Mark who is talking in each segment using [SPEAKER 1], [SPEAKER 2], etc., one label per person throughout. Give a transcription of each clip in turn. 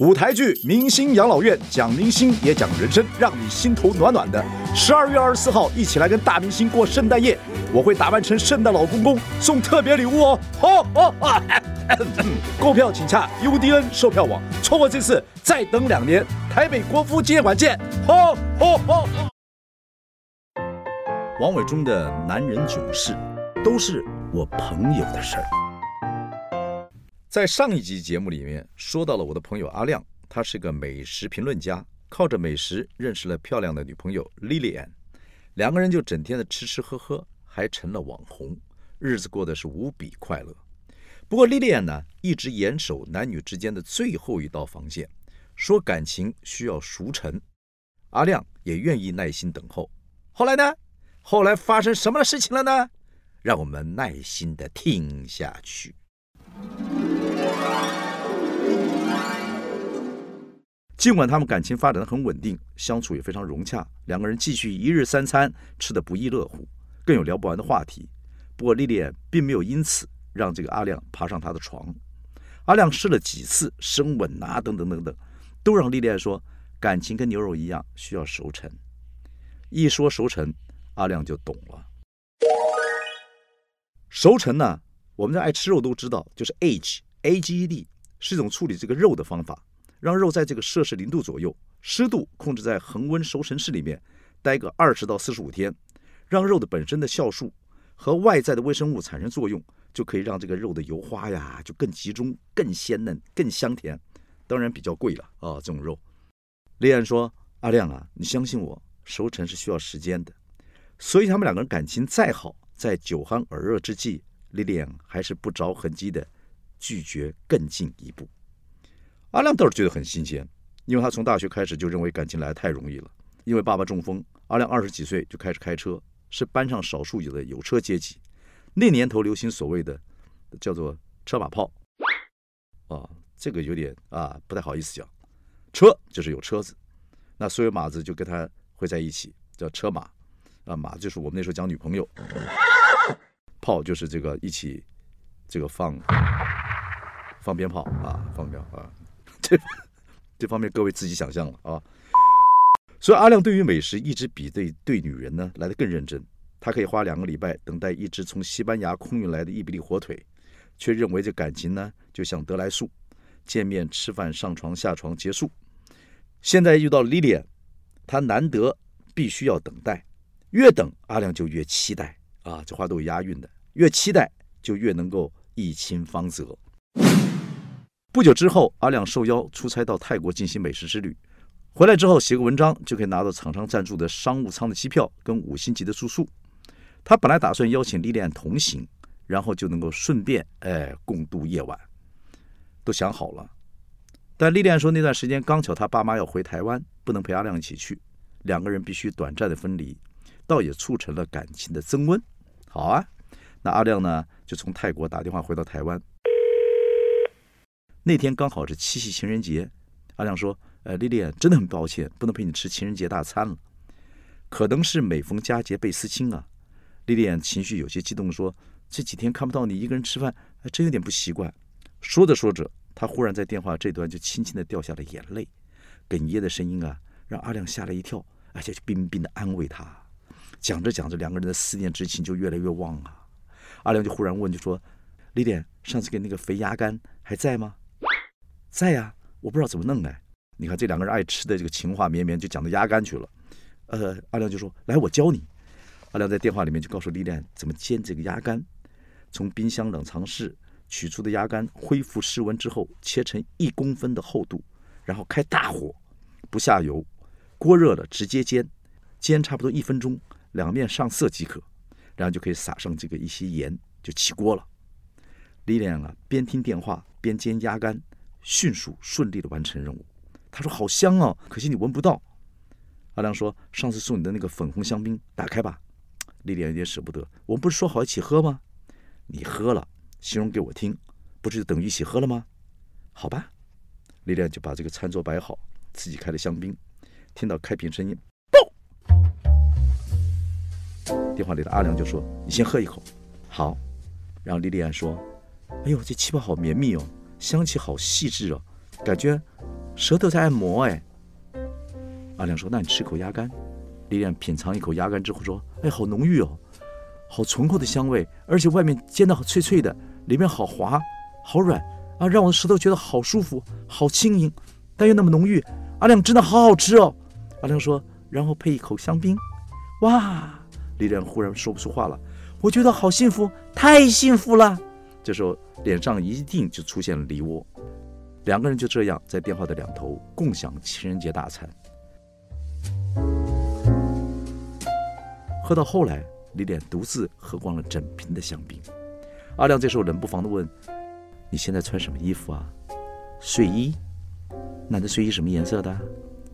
[SPEAKER 1] 舞台剧《明星养老院》，讲明星也讲人生，让你心头暖暖的。十二月二十四号，一起来跟大明星过圣诞夜，我会打扮成圣诞老公公，送特别礼物哦。好哦啊！购票请洽 UDN 售票网，错过这次再等两年。台北国父纪念馆见。好好好。王伟忠的男人囧事，都是我朋友的事儿。在上一集节目里面说到了我的朋友阿亮，他是个美食评论家，靠着美食认识了漂亮的女朋友 Lilian，两个人就整天的吃吃喝喝，还成了网红，日子过得是无比快乐。不过 Lilian 呢，一直严守男女之间的最后一道防线，说感情需要熟成，阿亮也愿意耐心等候。后来呢？后来发生什么事情了呢？让我们耐心的听下去。尽管他们感情发展的很稳定，相处也非常融洽，两个人继续一日三餐吃得不亦乐乎，更有聊不完的话题。不过莉莉安并没有因此让这个阿亮爬上她的床。阿亮试了几次深吻啊，等等等等，都让莉莉安说感情跟牛肉一样需要熟成。一说熟成，阿亮就懂了。熟成呢，我们在爱吃肉都知道，就是 age，a g e d，是一种处理这个肉的方法。让肉在这个摄氏零度左右，湿度控制在恒温熟成室里面待个二十到四十五天，让肉的本身的酵素和外在的微生物产生作用，就可以让这个肉的油花呀就更集中、更鲜嫩、更香甜。当然比较贵了啊，这种肉。丽安说：“阿亮啊，你相信我，熟成是需要时间的。”所以他们两个人感情再好，在酒酣耳热之际，丽安还是不着痕迹的拒绝更进一步。阿亮倒是觉得很新鲜，因为他从大学开始就认为感情来太容易了。因为爸爸中风，阿亮二十几岁就开始开车，是班上少数有的有车阶级。那年头流行所谓的叫做车马炮，啊，这个有点啊不太好意思讲。车就是有车子，那所有马子就跟他会在一起，叫车马。啊，马就是我们那时候讲女朋友，炮就是这个一起这个放放鞭炮啊，放鞭炮啊。这 这方面各位自己想象了啊。所以阿亮对于美食一直比对对女人呢来的更认真。他可以花两个礼拜等待一只从西班牙空运来的伊比利火腿，却认为这感情呢就像得来速，见面吃饭上床下床结束。现在遇到莉莉安他难得必须要等待，越等阿亮就越期待啊，这话都有押韵的，越期待就越能够一亲芳泽。不久之后，阿亮受邀出差到泰国进行美食之旅。回来之后写个文章，就可以拿到厂商赞助的商务舱的机票跟五星级的住宿。他本来打算邀请莉莉安同行，然后就能够顺便哎共度夜晚，都想好了。但莉莉安说那段时间刚巧他爸妈要回台湾，不能陪阿亮一起去，两个人必须短暂的分离，倒也促成了感情的增温。好啊，那阿亮呢就从泰国打电话回到台湾。那天刚好是七夕情人节，阿亮说：“呃，丽丽，真的很抱歉，不能陪你吃情人节大餐了。可能是每逢佳节倍思亲啊。”丽丽情绪有些激动说：“这几天看不到你一个人吃饭，还真有点不习惯。”说着说着，他忽然在电话这端就轻轻的掉下了眼泪，哽咽的声音啊，让阿亮吓了一跳，而且就冰冰的安慰他。讲着讲着，两个人的思念之情就越来越旺啊。阿亮就忽然问，就说：“丽丽，上次给那个肥鸭肝还在吗？”在呀，我不知道怎么弄哎。你看这两个人爱吃的这个情话绵绵，就讲到鸭肝去了。呃，阿亮就说：“来，我教你。”阿亮在电话里面就告诉丽莲怎么煎这个鸭肝。从冰箱冷藏室取出的鸭肝，恢复室温之后，切成一公分的厚度，然后开大火，不下油，锅热了直接煎，煎差不多一分钟，两面上色即可，然后就可以撒上这个一些盐，就起锅了。丽莲啊，边听电话边煎鸭肝。迅速顺利的完成任务。他说：“好香哦，可惜你闻不到。”阿良说：“上次送你的那个粉红香槟，打开吧。”莉莉安有点舍不得。我们不是说好一起喝吗？你喝了，形容给我听，不是就等于一起喝了吗？好吧。莉莉安就把这个餐桌摆好，自己开了香槟。听到开瓶声音，嘣！电话里的阿良就说：“你先喝一口。”好。然后莉莉安说：“哎呦，这气泡好绵密哦。”香气好细致哦，感觉舌头在按摩哎。阿亮说：“那你吃口鸭肝。”丽莲品尝一口鸭肝之后说：“哎，好浓郁哦，好醇厚的香味，而且外面煎的好脆脆的，里面好滑，好软啊，让我的舌头觉得好舒服，好轻盈，但又那么浓郁。阿亮真的好好吃哦。”阿亮说：“然后配一口香槟。”哇！丽莲忽然说不出话了，我觉得好幸福，太幸福了。这时候脸上一定就出现了梨窝，两个人就这样在电话的两头共享情人节大餐。喝到后来，李莲独自喝光了整瓶的香槟。阿亮这时候冷不防地问：“你现在穿什么衣服啊？睡衣？那这睡衣什么颜色的？”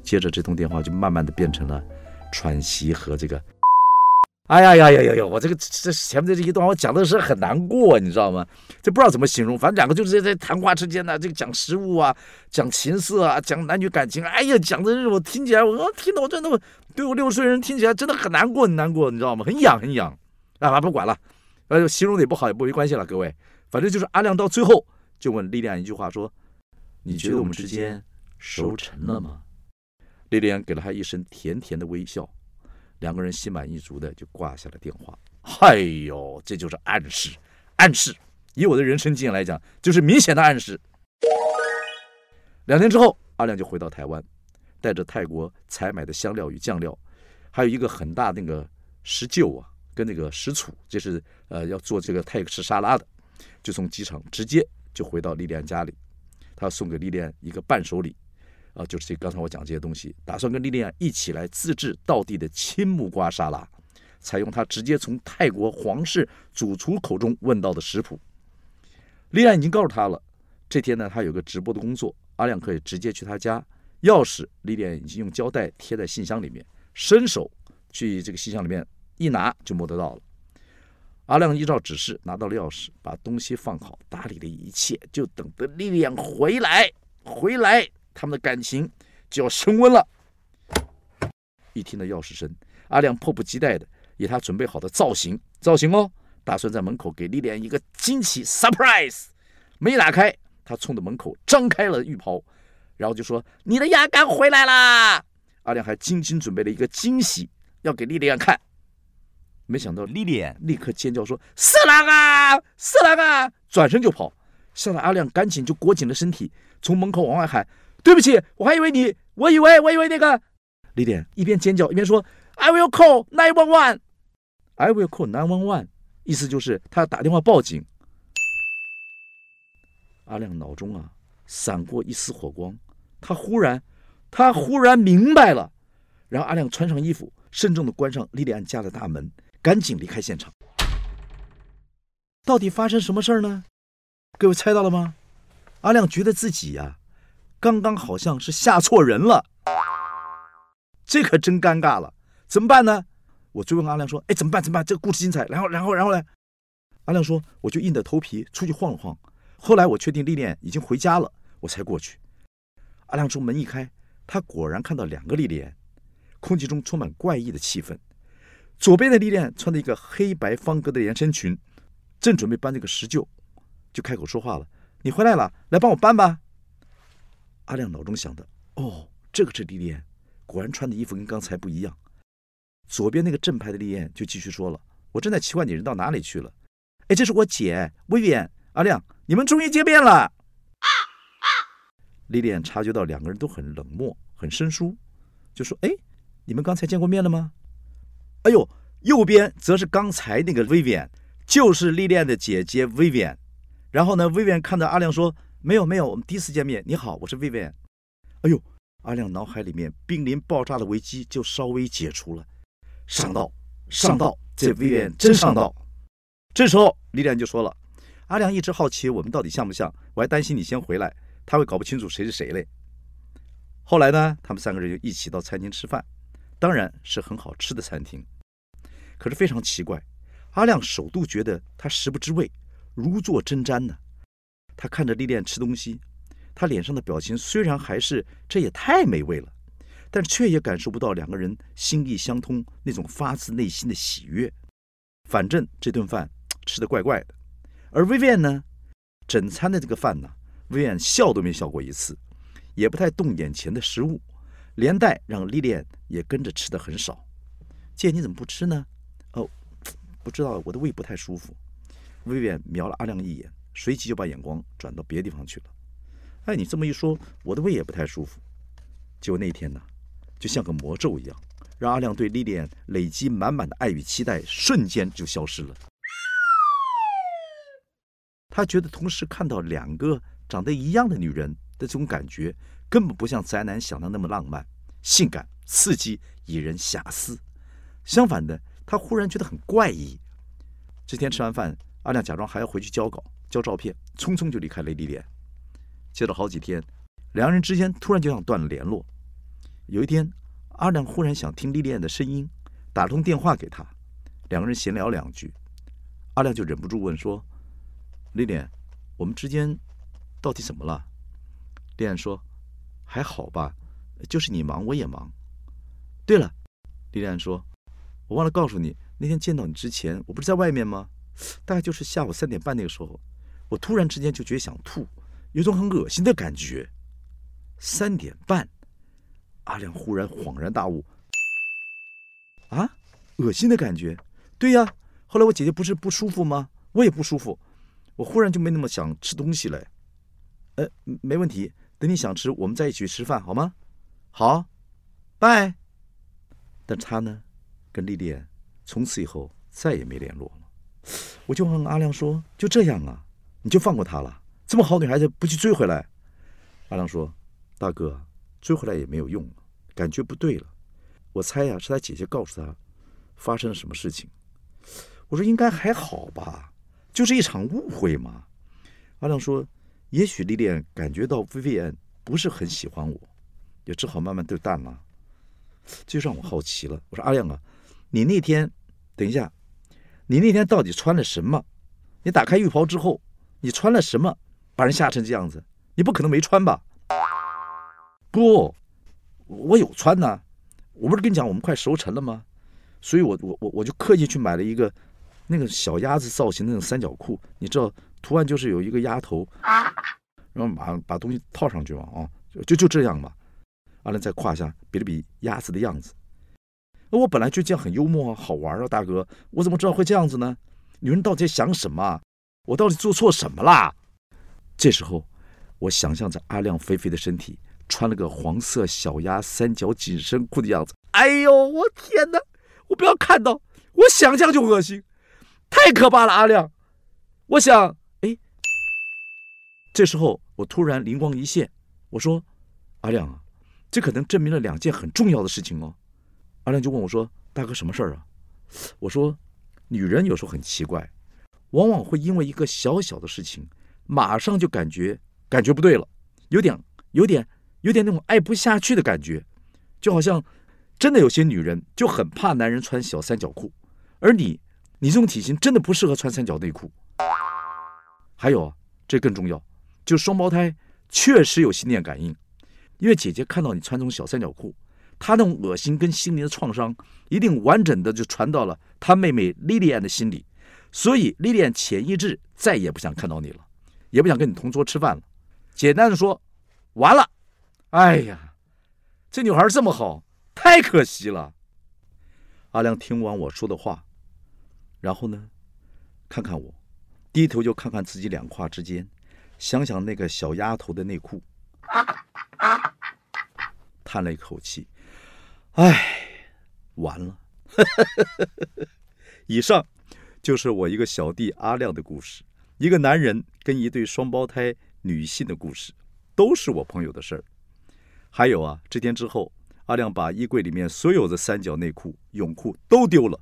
[SPEAKER 1] 接着这通电话就慢慢的变成了喘息和这个。哎呀呀呀呀呀！我这个这前面这一段我讲的是很难过，你知道吗？这不知道怎么形容，反正两个就是在谈话之间呢，这个讲食物啊，讲情色啊，讲男女感情。哎呀，讲的是我听起来，我听到我真的，对我六十岁人听起来真的很难过，很难过，你知道吗？很痒，很痒。啊，不管了，呃，形容的也不好，也不没关系了，各位。反正就是阿亮到最后就问莉莉安一句话，说：“你觉得我们之间熟成了吗？”莉莉安给了他一声甜甜的微笑。两个人心满意足的就挂下了电话。哎呦，这就是暗示，暗示。以我的人生经验来讲，就是明显的暗示。两天之后，阿亮就回到台湾，带着泰国采买的香料与酱料，还有一个很大那个石臼啊，跟那个石杵，这是呃要做这个泰式沙拉的，就从机场直接就回到莉莉安家里。他送给莉莉安一个伴手礼。啊，就是这刚才我讲这些东西，打算跟莉莉安一起来自制道地的青木瓜沙拉，采用他直接从泰国皇室主厨口中问到的食谱。莉莉安已经告诉他了，这天呢，他有个直播的工作，阿亮可以直接去他家，钥匙莉莉安已经用胶带贴在信箱里面，伸手去这个信箱里面一拿就摸得到了。阿亮依照指示拿到了钥匙，把东西放好，打理了一切，就等着莉莉安回来，回来。他们的感情就要升温了。一听到钥匙声，阿亮迫不及待的以他准备好的造型造型哦，打算在门口给莉莲一个惊喜 surprise。没打开，他冲着门口张开了浴袍，然后就说：“你的鸭肝回来啦！”阿亮还精心准备了一个惊喜要给莉莲看，没想到莉莲立刻尖叫说：“色狼啊，色狼啊！”转身就跑，吓得阿亮赶紧就裹紧了身体，从门口往外喊。对不起，我还以为你，我以为我以为那个李典一边尖叫一边说：“I will call nine one one, I will call nine one one。”意思就是他要打电话报警。阿亮脑中啊闪过一丝火光，他忽然他忽然明白了。然后阿亮穿上衣服，慎重的关上莉莉安家的大门，赶紧离开现场。到底发生什么事儿呢？各位猜到了吗？阿亮觉得自己呀。刚刚好像是吓错人了，这可真尴尬了，怎么办呢？我追问阿亮说：“哎，怎么办？怎么办？这个故事精彩。”然后，然后，然后呢？阿亮说：“我就硬着头皮出去晃了晃。后来我确定丽莲已经回家了，我才过去。”阿亮说：“门一开，他果然看到两个丽莲，空气中充满怪异的气氛。左边的丽莲穿着一个黑白方格的连身裙，正准备搬这个石臼，就开口说话了：‘你回来了，来帮我搬吧。’”阿亮脑中想的，哦，这个是莉莉安果然穿的衣服跟刚才不一样。左边那个正牌的莉莉安就继续说了：“我正在奇怪你人到哪里去了。”哎，这是我姐薇薇安。阿亮，你们终于见面了。莉莉安察觉到两个人都很冷漠，很生疏，就说：“哎，你们刚才见过面了吗？”哎呦，右边则是刚才那个薇薇安，就是莉莉安的姐姐薇薇安。然后呢，薇薇安看到阿亮说。没有没有，我们第一次见面。你好，我是 Vivian。哎呦，阿亮脑海里面濒临爆炸的危机就稍微解除了。上道，上道，这 Vivian 真上道。这时候，李亮就说了：“阿亮一直好奇我们到底像不像，我还担心你先回来，他会搞不清楚谁是谁嘞。”后来呢，他们三个人就一起到餐厅吃饭，当然是很好吃的餐厅。可是非常奇怪，阿亮首度觉得他食不知味，如坐针毡呢。他看着丽莲吃东西，他脸上的表情虽然还是这也太美味了，但却也感受不到两个人心意相通那种发自内心的喜悦。反正这顿饭吃的怪怪的，而薇薇安呢，整餐的这个饭呢，薇薇安笑都没笑过一次，也不太动眼前的食物，连带让丽莲也跟着吃的很少。姐，你怎么不吃呢？哦，不知道，我的胃不太舒服。薇薇瞄了阿亮一眼，随即就把眼光转到别的地方去了。哎，你这么一说，我的胃也不太舒服。结果那天呢，就像个魔咒一样，让阿亮对丽莲累积满满的爱与期待，瞬间就消失了。他觉得同时看到两个长得一样的女人的这种感觉，根本不像宅男想的那么浪漫、性感、刺激、引人遐思。相反的，他忽然觉得很怪异。这天吃完饭，阿亮假装还要回去交稿、交照片，匆匆就离开了丽莲。接着好几天，两个人之间突然就像断了联络。有一天，阿亮忽然想听莉莉安的声音，打通电话给她，两个人闲聊两句，阿亮就忍不住问说。莉莉安，我们之间到底怎么了？莉莉安说：“还好吧，就是你忙，我也忙。”对了，莉莉安说：“我忘了告诉你，那天见到你之前，我不是在外面吗？大概就是下午三点半那个时候，我突然之间就觉得想吐，有种很恶心的感觉。三点半，阿亮忽然恍然大悟：啊，恶心的感觉？对呀，后来我姐姐不是不舒服吗？我也不舒服。”我忽然就没那么想吃东西了，呃，没问题，等你想吃，我们再一起去吃饭，好吗？好，拜。但他呢，跟丽丽从此以后再也没联络了。我就问阿亮说：“就这样啊，你就放过他了？这么好女孩子不去追回来？”阿亮说：“大哥，追回来也没有用，感觉不对了。我猜呀，是他姐姐告诉他发生了什么事情。”我说：“应该还好吧。”就是一场误会嘛，阿亮说：“也许丽莲感觉到 Vivian 不是很喜欢我，也只好慢慢对淡了。”就让我好奇了。我说：“阿亮啊，你那天，等一下，你那天到底穿了什么？你打开浴袍之后，你穿了什么，把人吓成这样子？你不可能没穿吧？”不，我有穿呐。我不是跟你讲我们快熟成了吗？所以我我我我就刻意去买了一个。那个小鸭子造型的那种三角裤，你知道图案就是有一个鸭头，然后把把东西套上去嘛，啊，就就这样嘛。完了在胯下比了比鸭子的样子。那我本来就这样很幽默啊，好玩啊，大哥，我怎么知道会这样子呢？女人到底在想什么？我到底做错什么啦？这时候，我想象着阿亮肥肥的身体，穿了个黄色小鸭三角紧身裤的样子。哎呦，我天哪！我不要看到，我想象就恶心。太可怕了，阿亮！我想，哎，这时候我突然灵光一现，我说：“阿亮啊，这可能证明了两件很重要的事情哦。”阿亮就问我说：“大哥，什么事儿啊？”我说：“女人有时候很奇怪，往往会因为一个小小的事情，马上就感觉感觉不对了，有点、有点、有点那种爱不下去的感觉，就好像真的有些女人就很怕男人穿小三角裤，而你。”你这种体型真的不适合穿三角内裤。还有啊，这更重要，就双胞胎确实有心电感应，因为姐姐看到你穿这种小三角裤，她那种恶心跟心灵的创伤一定完整的就传到了她妹妹莉莉安的心里，所以莉莉安潜意识再也不想看到你了，也不想跟你同桌吃饭了。简单的说，完了。哎呀，这女孩这么好，太可惜了。阿亮听完我说的话。然后呢，看看我，低头就看看自己两胯之间，想想那个小丫头的内裤，叹了一口气，唉，完了。以上就是我一个小弟阿亮的故事，一个男人跟一对双胞胎女性的故事，都是我朋友的事儿。还有啊，这天之后，阿亮把衣柜里面所有的三角内裤、泳裤都丢了。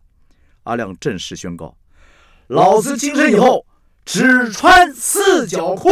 [SPEAKER 1] 阿亮正式宣告：“老子今生以后只穿四角裤。”